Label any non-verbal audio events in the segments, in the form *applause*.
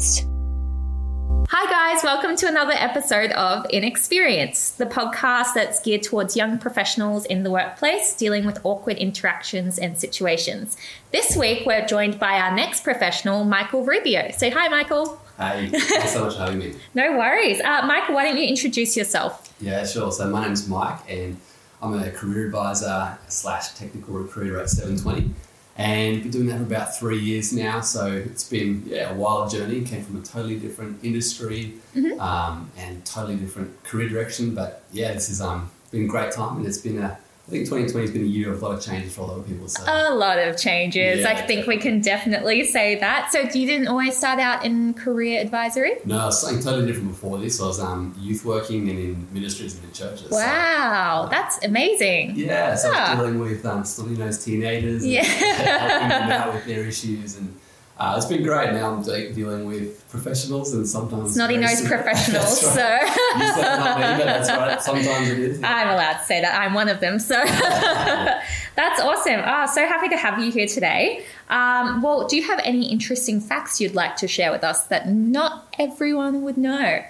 Hi, guys, welcome to another episode of Inexperience, the podcast that's geared towards young professionals in the workplace dealing with awkward interactions and situations. This week, we're joined by our next professional, Michael Rubio. Say hi, Michael. Hey, *laughs* thanks so much for having me. No worries. Uh, Michael, why don't you introduce yourself? Yeah, sure. So my name's Mike, and I'm a career advisor slash technical recruiter at 720, and been doing that for about three years now. So it's been yeah a wild journey. Came from a totally different industry um, and totally different career direction. But yeah, this has um, been a great time, and it's been a I think 2020 has been a year of a lot of changes for a lot of people. So A lot of changes. Yeah, I think we can definitely say that. So, you didn't always start out in career advisory? no, I was something totally different before this. I was um, youth working and in ministries and in churches. So, Wow, that's amazing. Yeah, so I was dealing with um, snotty nosed teenagers, and Yeah. helping them out with their issues, and uh, it's been great. Now I'm de- dealing with professionals and sometimes Snotty nosed *laughs* professionals. That's So. You said not me, but that's right. Sometimes it is. I'm allowed to say that I'm one of them. So *laughs* that's awesome. Ah, so happy to have you here today. Um, well, do you have any interesting facts you'd like to share with us that not everyone would know?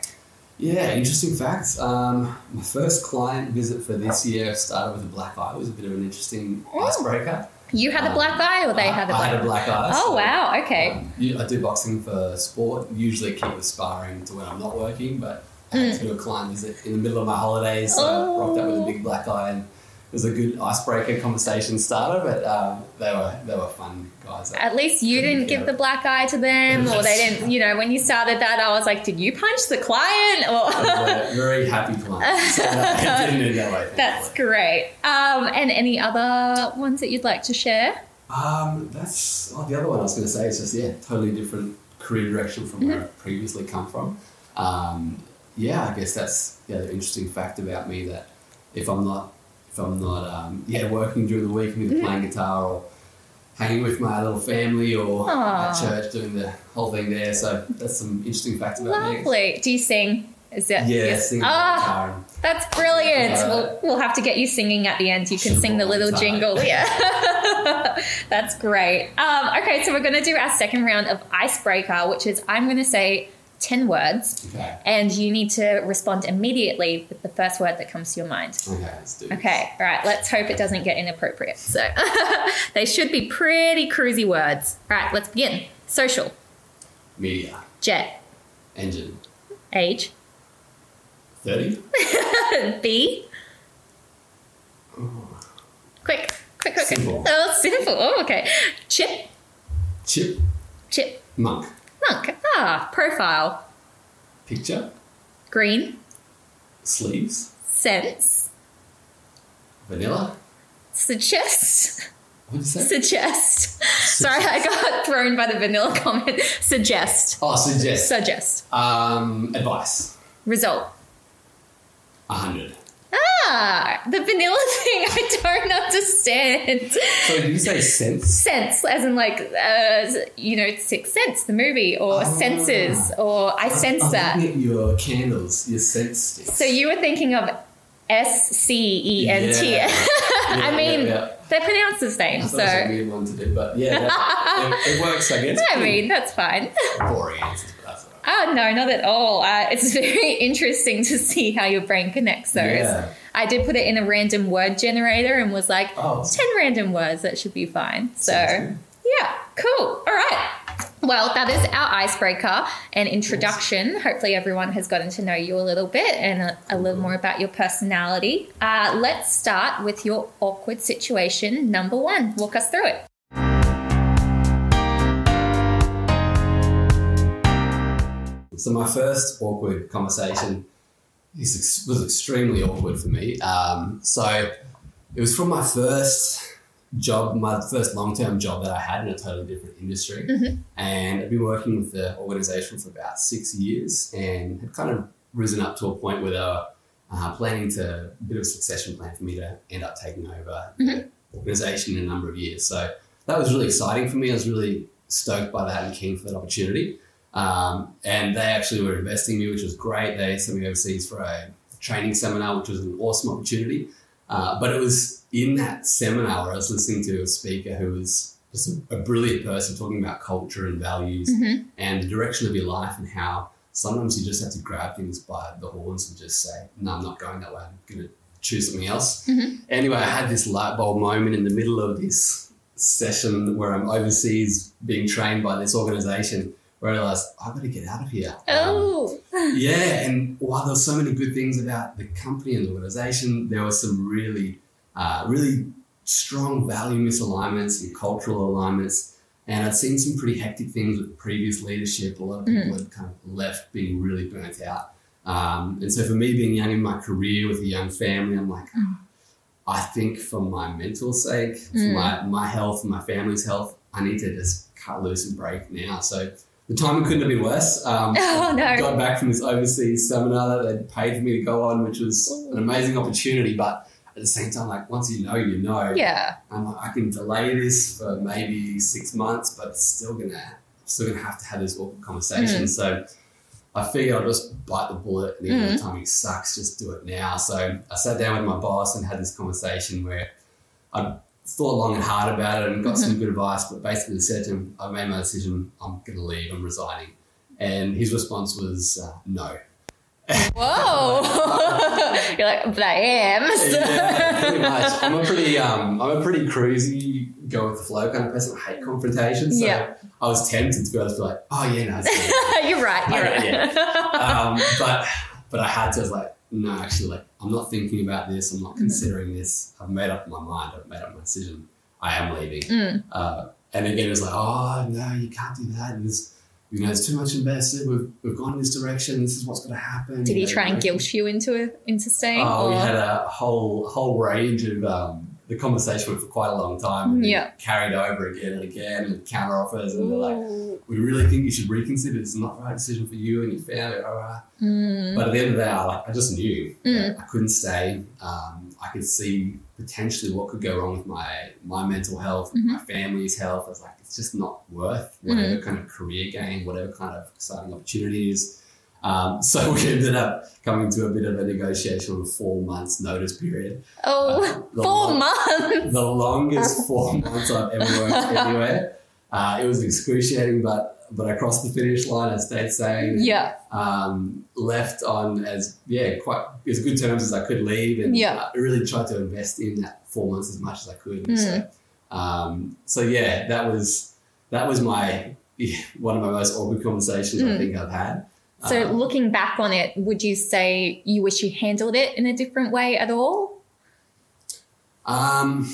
Yeah, interesting facts. Um, my first client visit for this year started with a black eye. It was a bit of an interesting icebreaker. You had a Um, black eye, or they I- had a black eye? I had a black eye. Oh so, wow! Okay. Um, I do boxing for sport. Usually keep the sparring to when I'm not working, but I had to do a client visit in the middle of my holidays, so Oh. I rocked up with a big black eye, and it was a good icebreaker conversation starter. But um, they were they were fun guys. At least you didn't give the black eye to them, or they didn't. You know, when you started that, I was like, "Did you punch the client?" Or very happy client. *laughs* *laughs* So didn't end that that's great. Um, and any other ones that you'd like to share? Um, that's oh, the other one I was going to say is just yeah, totally different career direction from where Mm-hmm. I've previously come from. Um, yeah, I guess that's yeah the interesting fact about me that if I'm not if I'm not um, yeah working during the week and either playing guitar or hanging with my little family or Aw. at church doing the whole thing there. So that's some interesting facts about me. Lovely. Do you sing? Is that Yeah, yes? guitar. and- That's brilliant. We'll, we'll have to get you singing at the end. You can sing the little time. jingle. *laughs* Yeah. *laughs* That's great. Um, okay, so we're going to do our second round of icebreaker, which is I'm going to say 10 words, Okay. and you need to respond immediately with the first word that comes to your mind. Okay, let's do this. Okay, all right, let's hope it doesn't get inappropriate. So *laughs* they should be pretty cruisy words. All right, let's begin. Social, Media. jet, Engine. age, 30? *laughs* B, oh. quick, quick, quick. Simple. Oh, simple. Oh, okay. Chip, Chip. chip, Monk. Monk. Ah, profile, Picture. green, Sleeves. sense, Vanilla. suggest, What did you suggest. Sorry, I got *laughs* thrown by the vanilla comment. Suggest, Oh, suggest. suggest. Um, advice. Result. A hundred. Ah, the vanilla *laughs* thing I don't understand. So did you say sense? Sense, as in like, uh, you know, Six Sense, the movie, or Ah. senses, or I sense I'm that. looking at your candles, your sense sticks. So you were thinking of S C E N T. *laughs* I mean, yeah, yeah. they're pronounced the same, I so a weird one to do, but yeah, that, it, it works. I guess. *laughs* I mean, that's fine. boring answers, Oh, no, not at all. Uh, it's *laughs* very interesting to see how your brain connects those. Yeah. I did put it in a random word generator and was like, Oh. 10 random words, that should be fine. So, yeah, cool. All right. Well, that is our icebreaker and introduction. Hopefully, everyone has gotten to know you a little bit and a, a little more about your personality. Uh, let's start with your awkward situation number one. Walk us through it. So my first awkward conversation is was extremely awkward for me. Um, so it was from my first job, my first long term job that I had in a totally different industry, and I've been working with the organisation for about six years, and had kind of risen up to a point where they were uh, planning to a bit of a succession plan for me to end up taking over the organisation in a number of years. So that was really exciting for me. I was really stoked by that and keen for that opportunity. Um, and they actually were investing in me, which was great. They sent me overseas for a training seminar, which was an awesome opportunity. Uh, but it was in that seminar where I was listening to a speaker who was just a, a brilliant person talking about culture and values Mhm. and the direction of your life and how sometimes you just have to grab things by the horns and just say, no, I'm not going that way. I'm going to choose something else. Mhm. Anyway, I had this light bulb moment in the middle of this session where I'm overseas being trained by this organization where I realized I've got to get out of here. Um, Oh. *laughs* yeah, and while there were so many good things about the company and the organization, there were some really, uh, really strong value misalignments and cultural alignments. And I'd seen some pretty hectic things with previous leadership. A lot of people had kind of left being really burnt out. Um, and so for me, being young in my career with a young family, I'm like, Mm. I think for my mental sake, for Mm. my, my health, my family's health, I need to just cut loose and break now. So the timing couldn't have been worse. Um, *laughs* Oh, no. got back from this overseas seminar that they'd paid for me to go on, which was an amazing opportunity. But at the same time, like once you know, you know. Yeah. I'm like, I can delay this for maybe six months, but it's still gonna, still gonna have to have this awkward conversation. Mm. So I figured I'll just bite the bullet, and even Mm. the timing sucks, just do it now. So I sat down with my boss and had this conversation where I thought long and hard about it and got Mm-hmm. some good advice, but basically said to him, I've made my decision. I'm gonna leave. I'm resigning. And his response was uh, no. Whoa. *laughs* You're like, but I am. yeah, pretty much. I'm a pretty um, I'm a pretty cruisy, go with the flow kind of person. I hate confrontation, so Yeah. I was tempted to be able to be like, oh yeah, no, *laughs* you're right. You're Okay, right. *laughs* um, but but I had to I was like, no, actually, like I'm not thinking about this. I'm not Mm-hmm. considering this. I've made up my mind. I've made up my decision. I am leaving. Mm. Uh, and again, it was like, oh no, you can't do that. And there's you know, there's too much invested. We've, we've gone in this direction. This is what's going to happen. Did you he know, try and guilt you into into staying? Oh, we had a whole whole range of um, the conversation went for quite a long time. and Yeah. carried over again and again and counter offers, and they're like, "We really think you should reconsider. It's not the right decision for you and your family." Right. Mm. But at the end of the day, I, like, I just knew Mm. I couldn't stay. Um, I could see potentially what could go wrong with my my mental health, Mhm. my family's health. I was like, it's just not worth whatever kind of career gain, whatever kind of exciting opportunities. Um, *laughs* so we ended up coming to a bit of a negotiation on a four months notice period. Oh, Uh, four long- months. The longest *laughs* four months I've ever worked anywhere. Uh, it was excruciating, but but I crossed the finish line, as stayed saying Yeah. um, left on as yeah quite as good terms as I could leave, and Yeah. I really tried to invest in that four months as much as I could. Mm. So, um, so yeah, that was that was my yeah, *laughs* one of my most awkward conversations I Mm. think I've had. So Um, looking back on it, would you say you wish you handled it in a different way at all? Um,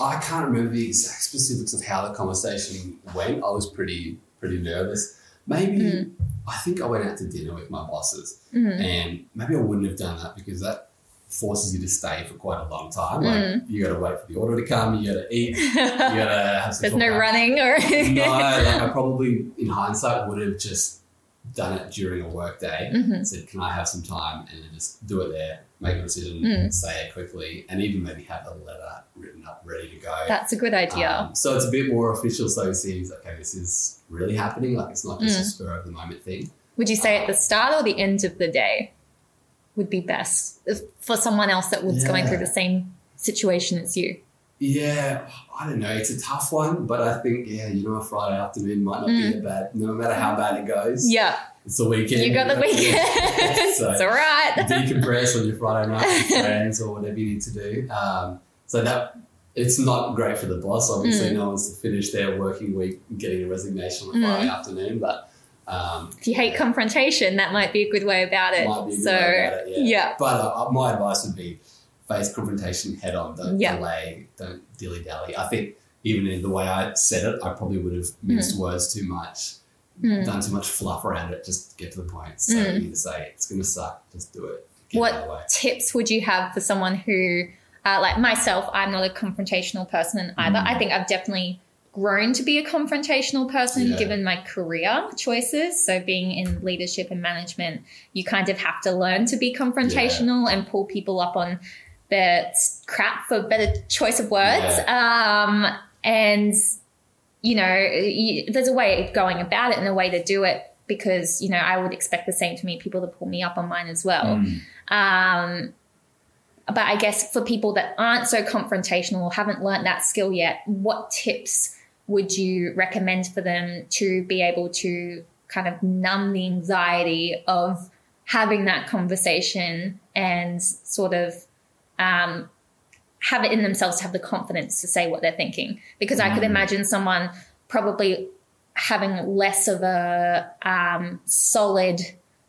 I can't remember the exact specifics of how the conversation went. I was pretty pretty nervous. Maybe Mm. I think I went out to dinner with my bosses, Mm. and maybe I wouldn't have done that because that forces you to stay for quite a long time. Like Mm. you got to wait for the order to come, you got to eat, you got to *laughs* have some. There's no running or No, *laughs* like I probably in hindsight would have just done it during a work day. Mhm. Said, "Can I have some time?" and just do it there, make a decision, Mm. say it quickly, and even maybe have a letter written up, ready to go. That's a good idea. Um, so it's a bit more official, so it seems, okay, this is really happening. Like it's not just a Mm. spur of the moment thing. would you say at the start or the end of the day would be best for someone else that was going through the same situation as you? Yeah, I don't know. It's a tough one, but I think yeah, you know, a Friday afternoon might not be a bad. No matter how bad it goes, Mm. Yeah, it's the weekend. you got the weekend. *laughs* so it's all right. decompress on your Friday night with *laughs* friends or whatever you need to do. Um, so that it's not great for the boss. Obviously, Mm. no one's to finish their working week getting a resignation on a Mm. Friday afternoon, but. Um, If you hate confrontation, that might be a good way about it. Might be a good so, way about it, yeah. yeah. But uh, my advice would be face confrontation head on. Don't Yeah. delay. Don't dilly dally. I think even in the way I said it, I probably would have minced words too much, Mm. done too much fluff around it. Just get to the point. What you need say. It's going to suck. Just do it. Get What- out of the way. tips would you have for someone who, uh, like myself, I'm not a confrontational person either. Mm. I think I've definitely grown to be a confrontational person Yeah. given my career choices. So, being in leadership and management, you kind of have to learn to be confrontational and pull people up on their crap, for better choice of words. Um, and, you know, you, there's a way of going about it and a way to do it because, you know, I would expect the same to me, people to pull me up on mine as well. Mm. Um, but I guess for people that aren't so confrontational or haven't learnt that skill yet, what tips would you recommend for them to be able to kind of numb the anxiety of having that conversation and sort of um, have it in themselves to have the confidence to say what they're thinking? Because I could Mm. imagine someone probably having less of a um, solid,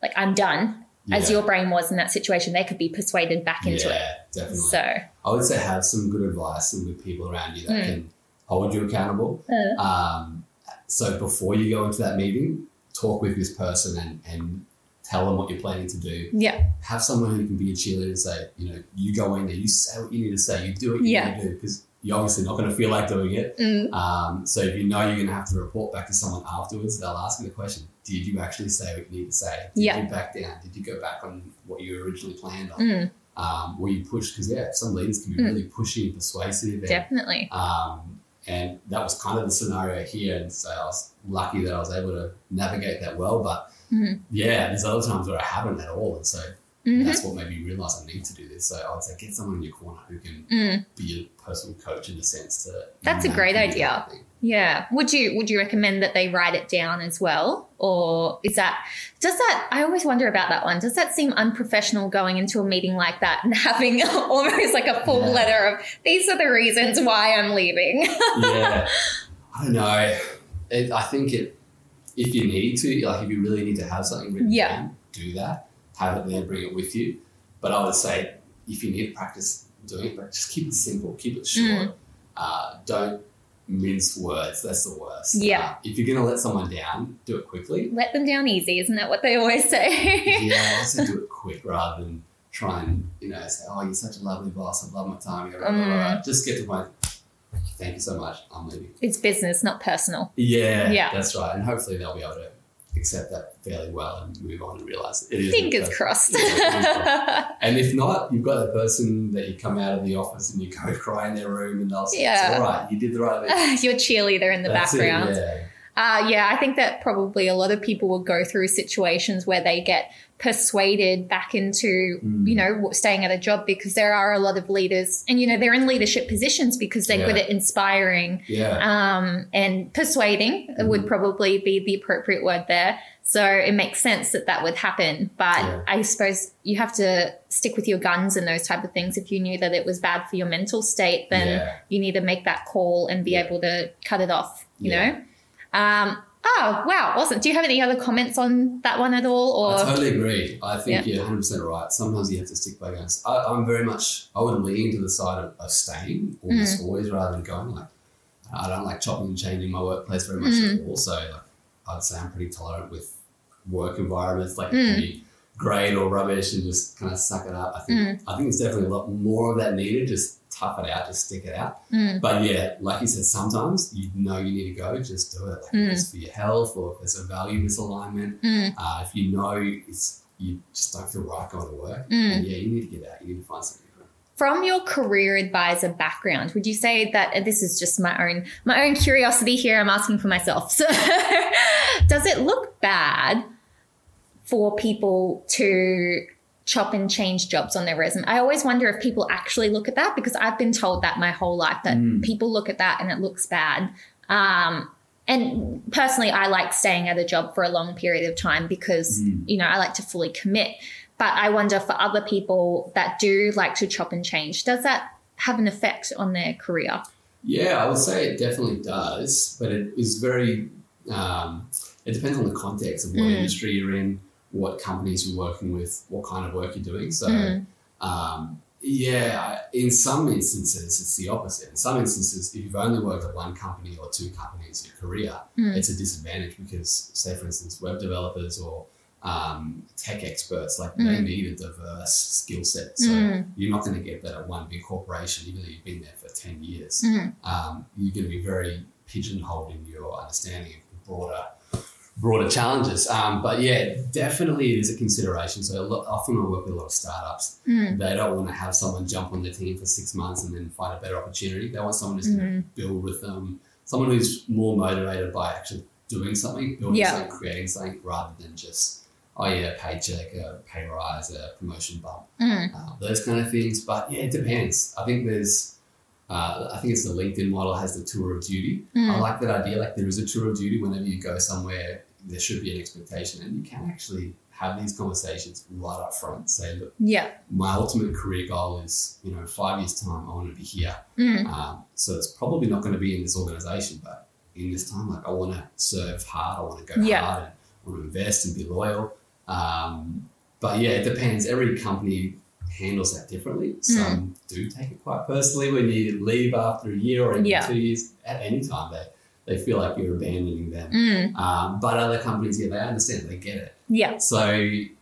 like, I'm done, as your brain was in that situation. They could be persuaded back into it. yeah, definitely. So, I would say have some good advice and with people around you that Mm. can hold you accountable. Uh. Um, so before you go into that meeting, talk with this person and, and tell them what you're planning to do. yeah, Have someone who can be a cheerleader and say, you know, you go in there, you say what you need to say, you do what you Yeah. need to do because you're obviously not going to feel like doing it. Mm, Um, so if you know you're going to have to report back to someone afterwards, they'll ask you the question: Did you actually say what you need to say? Did Yeah. you back down? Did you go back on what you originally planned on? mm, Um, were you pushed? Because yeah, some leaders can be Mm. really pushy and persuasive. And, definitely. um, and that was kind of the scenario here. And so I was lucky that I was able to navigate that well. But Mhm. yeah, there's other times where I haven't at all. And so Mhm. that's what made me realize I need to do this. So I would say get someone in your corner who can Mm. be a personal coach in a sense to. That's a great idea. Yeah. Would you would you recommend that they write it down as well? Or is that does that I always wonder about that one. Does that seem unprofessional going into a meeting like that and *laughs* having almost like a full Yeah. letter of these are the reasons why I'm leaving? *laughs* yeah, I don't know. It, I think it. If you need to, like, if you really need to have something written Yeah. down, do that. Have it there, bring it with you. But I would say, if you need to practice doing it, but just keep it simple, keep it short. Mm. Uh, don't mince words. That's the worst. Yeah. Uh, if you're going to let someone down, do it quickly. Let them down easy, isn't that what they always say? yeah, *laughs* also do it quick rather than try and you know say, "Oh, you're such a lovely boss. I love my time." Blah, blah, blah, blah. Mm. Just get to the point. Thank you so much. I'm leaving. it's business, not personal. Yeah, Yeah. that's right. And hopefully they'll be able to accept that fairly well and move on and realize it is. Fingers crossed. Yeah, fingers crossed. *laughs* And if not, you've got that person that you come out of the office and you go *laughs* cry in their room and they'll say, Yeah. "It's all right. You did the right thing." *laughs* Your cheerleader in the That's it, background. yeah. Uh, yeah, I think that probably a lot of people will go through situations where they get persuaded back into, Mm. you know, staying at a job because there are a lot of leaders, and you know, they're in leadership positions because they're Yeah. good at inspiring Yeah. um, and persuading. Mhm. Would probably be the appropriate word there. So it makes sense that that would happen, but Yeah. I suppose you have to stick with your guns and those type of things. If you knew that it was bad for your mental state, then you need to make that call and be able to cut it off, you know? Um, oh, wow, awesome. Do you have any other comments on that one at all? I totally agree. I think you're 100% right. Sometimes you have to stick by guns. I, I'm very much, I would lean to the side of, of staying almost Mm. always rather than going. Like, I don't like chopping and changing my workplace very much Mm. at all. So, like, I'd say I'm pretty tolerant with work environments. Like, Mm. Great or rubbish and just kind of suck it up. I think, Mm. I think it's definitely a lot more of that needed. Just tough it out, just stick it out. Mm, But yeah, like you said, sometimes you know you need to go, just do it. Like Mm. it's for your health or if it's a value misalignment, mm, uh, if you know it's you just don't feel right going to work, Mm. and yeah, you need to get out. You need to find something different. From your career advisor background, would you say that this is just my own my own curiosity here? I'm asking for myself. *laughs* So, *laughs* does it look bad for people to chop and change jobs on their resume? I always wonder if people actually look at that because I've been told that my whole life that Mm. people look at that and it looks bad. Um, and personally, I like staying at a job for a long period of time because Mm. you know I like to fully commit. But I wonder for other people that do like to chop and change, does that have an effect on their career? Yeah, I would say it definitely does, but it is very. Um, it depends on the context of what Mm. industry you're in, what companies you're working with, what kind of work you're doing. So. Mm. Um, yeah, in some instances, it's the opposite. In some instances, if you've only worked at one company or two companies in your career, Mm. it's a disadvantage because, say, for instance, web developers or um, tech experts, like they Mm. need a diverse skill set. So Mm. you're not going to get that at one big corporation, even though you've been there for 10 years. Mm. Um, you're going to be very pigeonholed in your understanding of the broader broader challenges. Um, but yeah, definitely it is a consideration. So a lot, often I work with a lot of startups Mm. they don't want to have someone jump on their team for six months and then find a better opportunity. They want someone who's going Mm. to build with them, someone who's more motivated by actually doing something, building Yeah. something, creating something, rather than just oh yeah, paycheck, a pay rise, a promotion bump, Mm. uh, those kind of things. But yeah, it depends. I think there's, uh, I think it's the LinkedIn model has the tour of duty. I Mm. like that idea. Like there is a tour of duty whenever you go somewhere, there should be an expectation, and you can actually have these conversations right up front. Say, look, Yeah. my ultimate career goal is, you know, five years time, I want to be here. Mm. Um, so it's probably not going to be in this organization, but in this time, like I want to serve hard, I want to go Yeah. hard, and I want to invest and be loyal. Um, but yeah, it depends. Every company handles that differently. Some do take it quite personally when you leave after a year or even Yeah. two years. At any time, they they feel like you're abandoning them. Mm. Um, but other companies, yeah, they understand, they get it. Yeah. So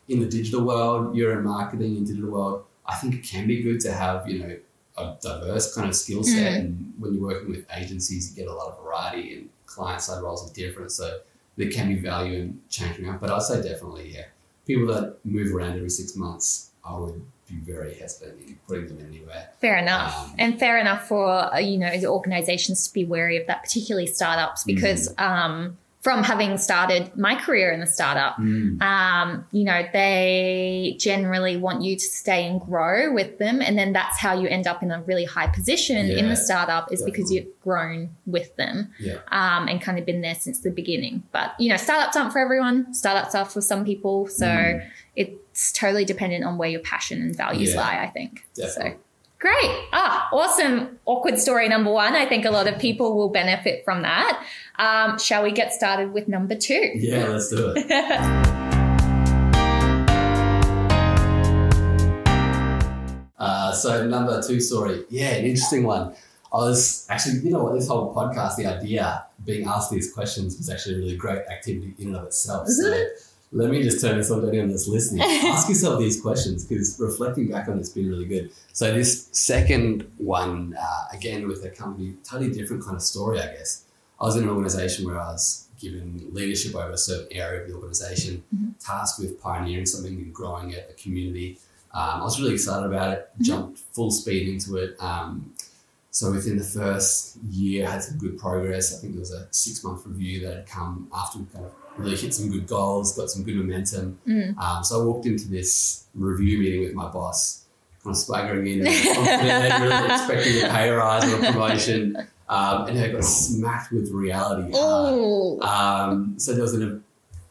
in the digital world, you're in marketing in digital world. I think it can be good to have you know a diverse kind of skill set. Mm. And when you're working with agencies, you get a lot of variety, and client side roles are different. So there can be value in changing up. But I'd say definitely, yeah, people that move around every six months, I would be very hesitant in putting them anywhere. Fair enough. Um, and fair enough for, uh, you know, the organizations to be wary of that, particularly startups, because um, from having started my career in the startup, um, you know, they generally want you to stay and grow with them. And then that's how you end up in a really high position in the startup is because you've grown with them Yeah. um, and kind of been there since the beginning. But, you know, startups aren't for everyone. Startups are for some people. So Mm. It's totally dependent on where your passion and values Yeah, lie, I think. Definitely. So great. Ah, awesome. Awkward story number one. I think a lot of people will benefit from that. Um, shall we get started with number two? Yeah, let's do it. *laughs* Uh, so number two story, yeah, an interesting one. I was actually, you know what, this whole podcast, the idea being asked these questions was actually a really great activity in and of itself. So let me just turn this on to anyone that's listening. *laughs* Ask yourself these questions because reflecting back on it's been really good. So this second one, uh, again with a company, totally different kind of story, I guess. I was in an organization where I was given leadership over a certain area of the organization, Mhm. tasked with pioneering something and growing it, a community. Um, I was really excited about it, Mhm. jumped full speed into it. Um, so within the first year, I had some good progress. I think there was a six month review that had come after we kind of really hit some good goals, got some good momentum. Mm. Um, so I walked into this review meeting with my boss, kind of swaggering in, and really *laughs* expecting a pay rise or a promotion, um, and I got smacked with reality. hard. Oh, Um, so there was an,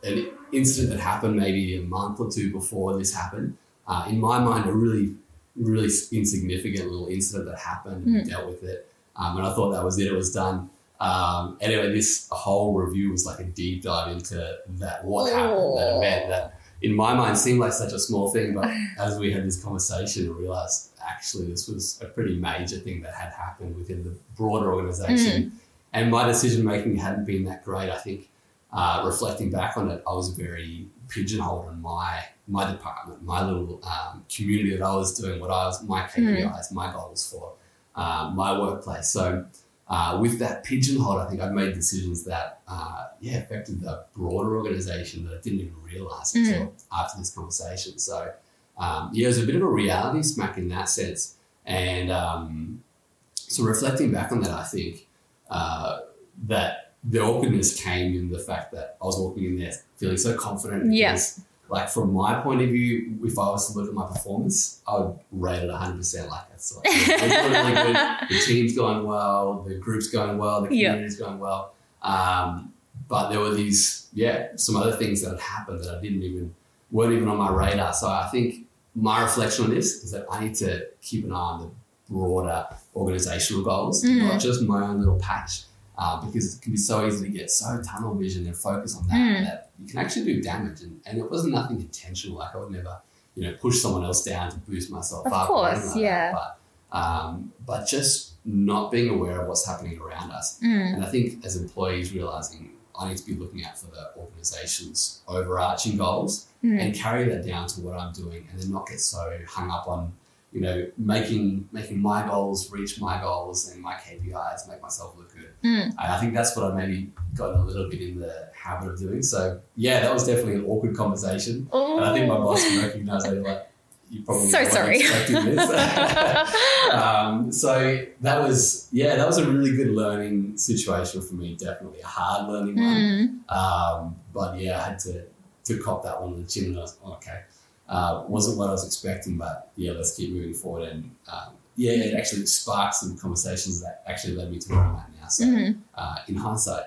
an incident that happened maybe a month or two before this happened. Uh, in my mind, a really, really insignificant little incident that happened, and we dealt with it. Um, and I thought that was it, it was done. Um, anyway, this whole review was like a deep dive into that, what happened, that event that in my mind seemed like such a small thing, but *laughs* as we had this conversation, I realized actually this was a pretty major thing that had happened within the broader organization. And my decision making hadn't been that great. I think uh, reflecting back on it, I was very pigeonholed in my my department, my little um, community that I was doing, what I was, my KPIs, my goals for um, my workplace. So uh, with that pigeonhole, I think I've made decisions that uh, yeah affected the broader organization that I didn't even realize until after this conversation. So um, yeah, it was a bit of a reality smack in that sense, and um, so reflecting back on that, I think uh, that the awkwardness came in the fact that I was walking in there feeling so confident. Yeah. Like from my point of view, if I was to look at my performance, I would rate it 100% like that's like, really good. *laughs* The team's going well, the group's going well, the community's going well. Um, but there were these, yeah, some other things that had happened that I didn't even, weren't even on my radar. So I think my reflection on this is that I need to keep an eye on the broader organizational goals, Mm. not just my own little patch. Uh, because it can be so easy to get so tunnel vision and focus on that Mm. that you can actually do damage. And, and it wasn't nothing intentional. Like I would never, you know, push someone else down to boost myself Of up. or course, like yeah. That. But, um, but just not being aware of what's happening around us. Mm. And I think as employees realizing I need to be looking out for the organization's overarching goals Mm. and carry that down to what I'm doing and then not get so hung up on, you know, making making my goals reach my goals and my KPIs make myself look good. Mm. I think that's what I maybe got a little bit in the habit of doing. So yeah, that was definitely an awkward conversation. And I think my boss recognized recognize that like you probably So sorry. *laughs* um, so that was yeah, that was a really good learning situation for me. Definitely a hard learning one. Mm. Um, but yeah, I had to to cop that one on the chin, and I was okay. Uh, wasn't what I was expecting, but yeah, let's keep moving forward. And um, yeah, it actually sparked some conversations that actually led me to where I'm at now. So Mhm. uh, in hindsight,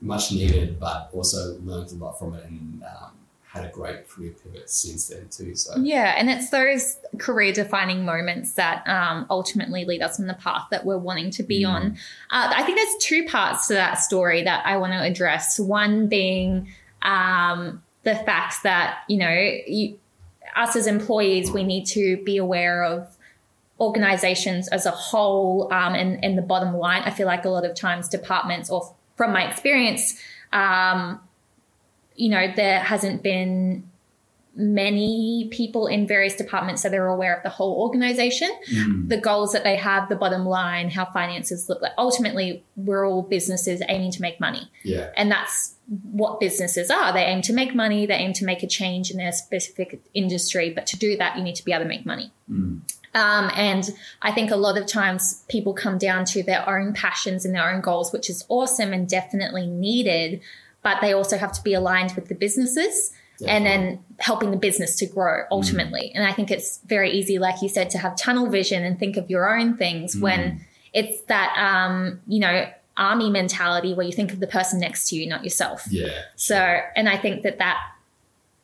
much needed, but also learned a lot from it and um, had a great career pivot since then too. So Yeah, and it's those career defining moments that um, ultimately lead us on the path that we're wanting to be Mm. on. Uh, I think there's two parts to that story that I want to address. One being um, the fact that, you know, you, us as employees, we need to be aware of organizations as a whole um, and, and the bottom line. I feel like a lot of times departments, or from my experience, um, you know, there hasn't been many people in various departments so they're aware of the whole organization, Mm. the goals that they have, the bottom line, how finances look like. Ultimately, we're all businesses aiming to make money. yeah, And that's what businesses are. They aim to make money, they aim to make a change in their specific industry. But to do that, you need to be able to make money. Mm. Um, and I think a lot of times people come down to their own passions and their own goals, which is awesome and definitely needed. But they also have to be aligned with the businesses and then helping the business to grow ultimately. Mm. And I think it's very easy, like you said, to have tunnel vision and think of your own things mm. when it's that, um, you know, army mentality where you think of the person next to you, not yourself. yeah, So, and I think that that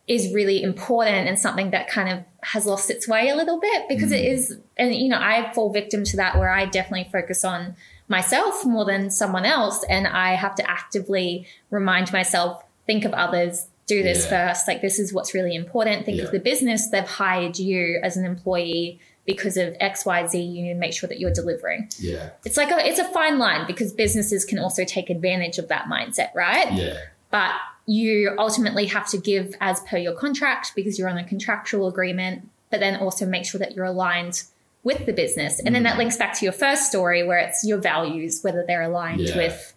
is really important and something that kind of has lost its way a little bit because it mm. is, and you know, I fall victim to that where I definitely focus on myself more than someone else. And I have to actively remind myself, think of others, do this Yeah. first. Like, this is what's really important. Think Yeah. of the business. They've hired you as an employee because of XYZ. You need to make sure that you're delivering. yeah, It's like a, it's a fine line because businesses can also take advantage of that mindset, right? yeah, but you ultimately have to give as per your contract because you're on a contractual agreement, but then also make sure that you're aligned with the business. And then that mm. links back to your first story where it's your values, whether they're aligned Yeah. with,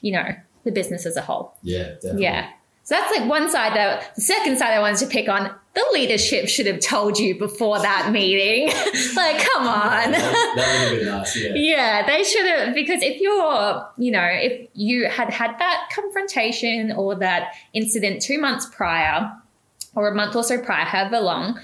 you know, the business as a whole. yeah, definitely. Yeah. So that's like one side that the second side I wanted to pick on, the leadership should have told you before that *laughs* meeting. *laughs* like, come on. that, that would have been *laughs* nice. Yeah, Yeah, they should have because if you're, you know, if you had had that confrontation or that incident two months prior or a month or so prior, however long,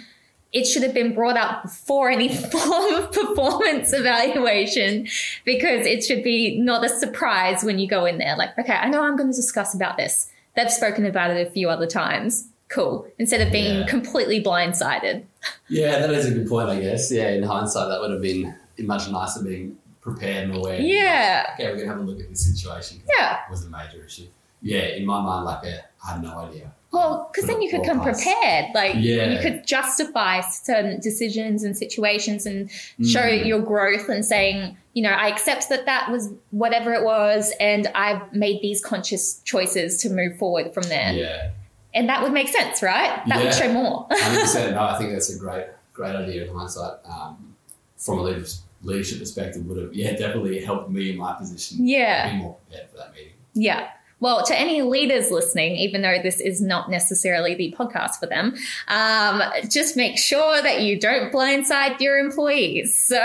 it should have been brought up before any form of performance evaluation because it should be not a surprise when you go in there. Like, okay, I know I'm going to discuss about this. They've spoken about it a few other times. Cool. Instead of being Yeah. completely blindsided. *laughs* Yeah, that is a good point, I guess. Yeah, in hindsight, that would have been much nicer being prepared and aware. Yeah. Okay, we're going to have a look at this situation. Yeah. It was a major issue. Yeah, in my mind, like, I had no idea. Well, because then you could come prepared. Like Yeah. you could justify certain decisions and situations and show Mm. your growth and saying, you know, I accept that that was whatever it was, and I've made these conscious choices to move forward from there. Yeah, And that would make sense, right? That would show more. *laughs* 100%. no, I think that's a great, great idea in hindsight. Um, from a leadership, leadership perspective, would have, yeah, definitely helped me in my position yeah. be more prepared for that meeting. Yeah. Well, to any leaders listening, even though this is not necessarily the podcast for them, um, just make sure that you don't blindside your employees. So,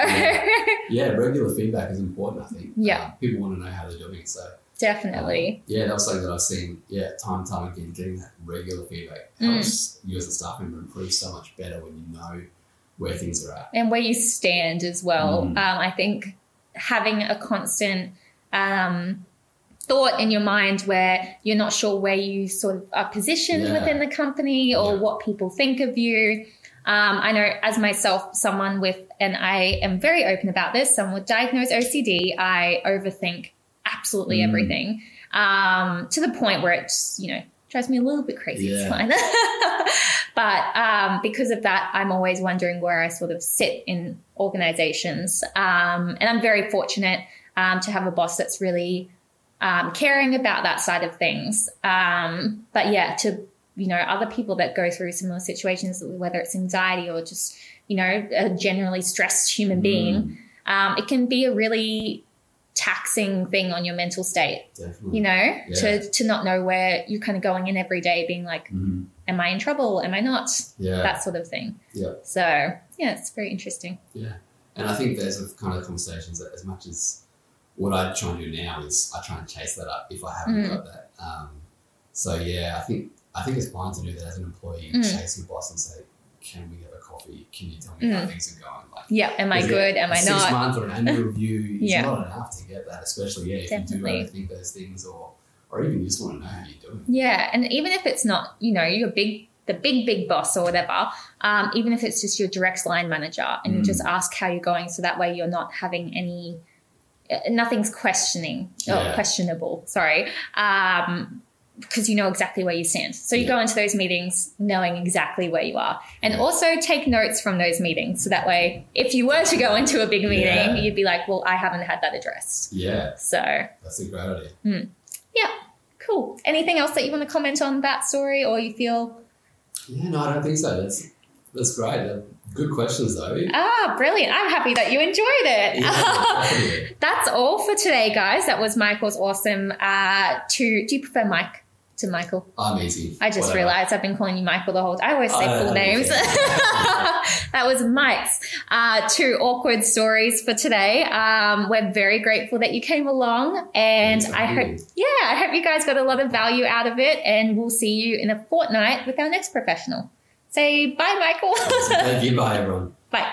Yeah, *laughs* regular feedback is important, I think. Yeah. Um, people want to know how they're doing. So, definitely. Um, yeah, that was something that I've seen, yeah, time and time again, getting that regular feedback Mm. helps you as a staff member improve so much better when you know where things are at. and where you stand as well. Mm. Um, I think having a constant um, thought in your mind where you're not sure where you sort of are positioned Yeah. within the company or Yeah. what people think of you. Um, I know as myself, someone with, and I am very open about this, someone with diagnosed OCD, I overthink absolutely Mm. everything um, to the point where it's, you know, drives me a little bit crazy. It's fine. *laughs* but um, because of that, I'm always wondering where I sort of sit in organizations. Um, and I'm very fortunate um, to have a boss that's really um, caring about that side of things. Um, but yeah, to you know other people that go through similar situations, whether it's anxiety or just you know a generally stressed human being, um, it can be a really taxing thing on your mental state. Definitely. You know, Yeah. to to not know where you're kind of going in every day, being like, Mhm. am I in trouble? Am I not? Yeah. That sort of thing. Yeah. So yeah, it's very interesting. Yeah, and I think there's kind of conversations that as much as what I try and do now is I try and chase that up if I haven't Mm. got that. Um, so yeah, I think I think it's fine to do that as an employee, Mm. chase your boss and say, "Can we have a coffee? Can you tell me how Mm. things are going?" Like, Yeah. Am I good? Am I six not? month or an annual *laughs* review is Yeah. not enough to get that, especially yeah, if you Definitely. do overthink those things, or or even you just want to know how you're doing. Yeah, and even if it's not, you know, your big, the big, big boss or whatever, um, even if it's just your direct line manager, and you Mm. just ask how you're going, so that way you're not having any, Uh, nothing's questioning or Yeah. questionable. Sorry, um, because you know exactly where you stand. So you Yeah. go into those meetings knowing exactly where you are, and Yeah. also take notes from those meetings, so that way, if you were to go into a big meeting, Yeah. you'd be like, well, I haven't had that addressed. Yeah, So that's a great idea. Yeah. Cool. Anything else that you want to comment on that story, or you feel? Yeah, no, I don't think so. That's that's great. Uh, Good questions though. Ah, brilliant. I'm happy that you enjoyed it. Yeah. *laughs* That's all for today, guys. That was Michael's awesome. Uh, to do you prefer Mike to Michael? I'm easy. I just Whatever. realized I've been calling you Michael the whole. Time. I always say full names. *laughs* that was Mike's uh, two awkward stories for today. Um, we're very grateful that you came along, and Thanks I hope, yeah, I hope you guys got a lot of value out of it. And we'll see you in a fortnight with our next professional. Say bye, Michael. Thank you. Bye, everyone. *laughs* bye.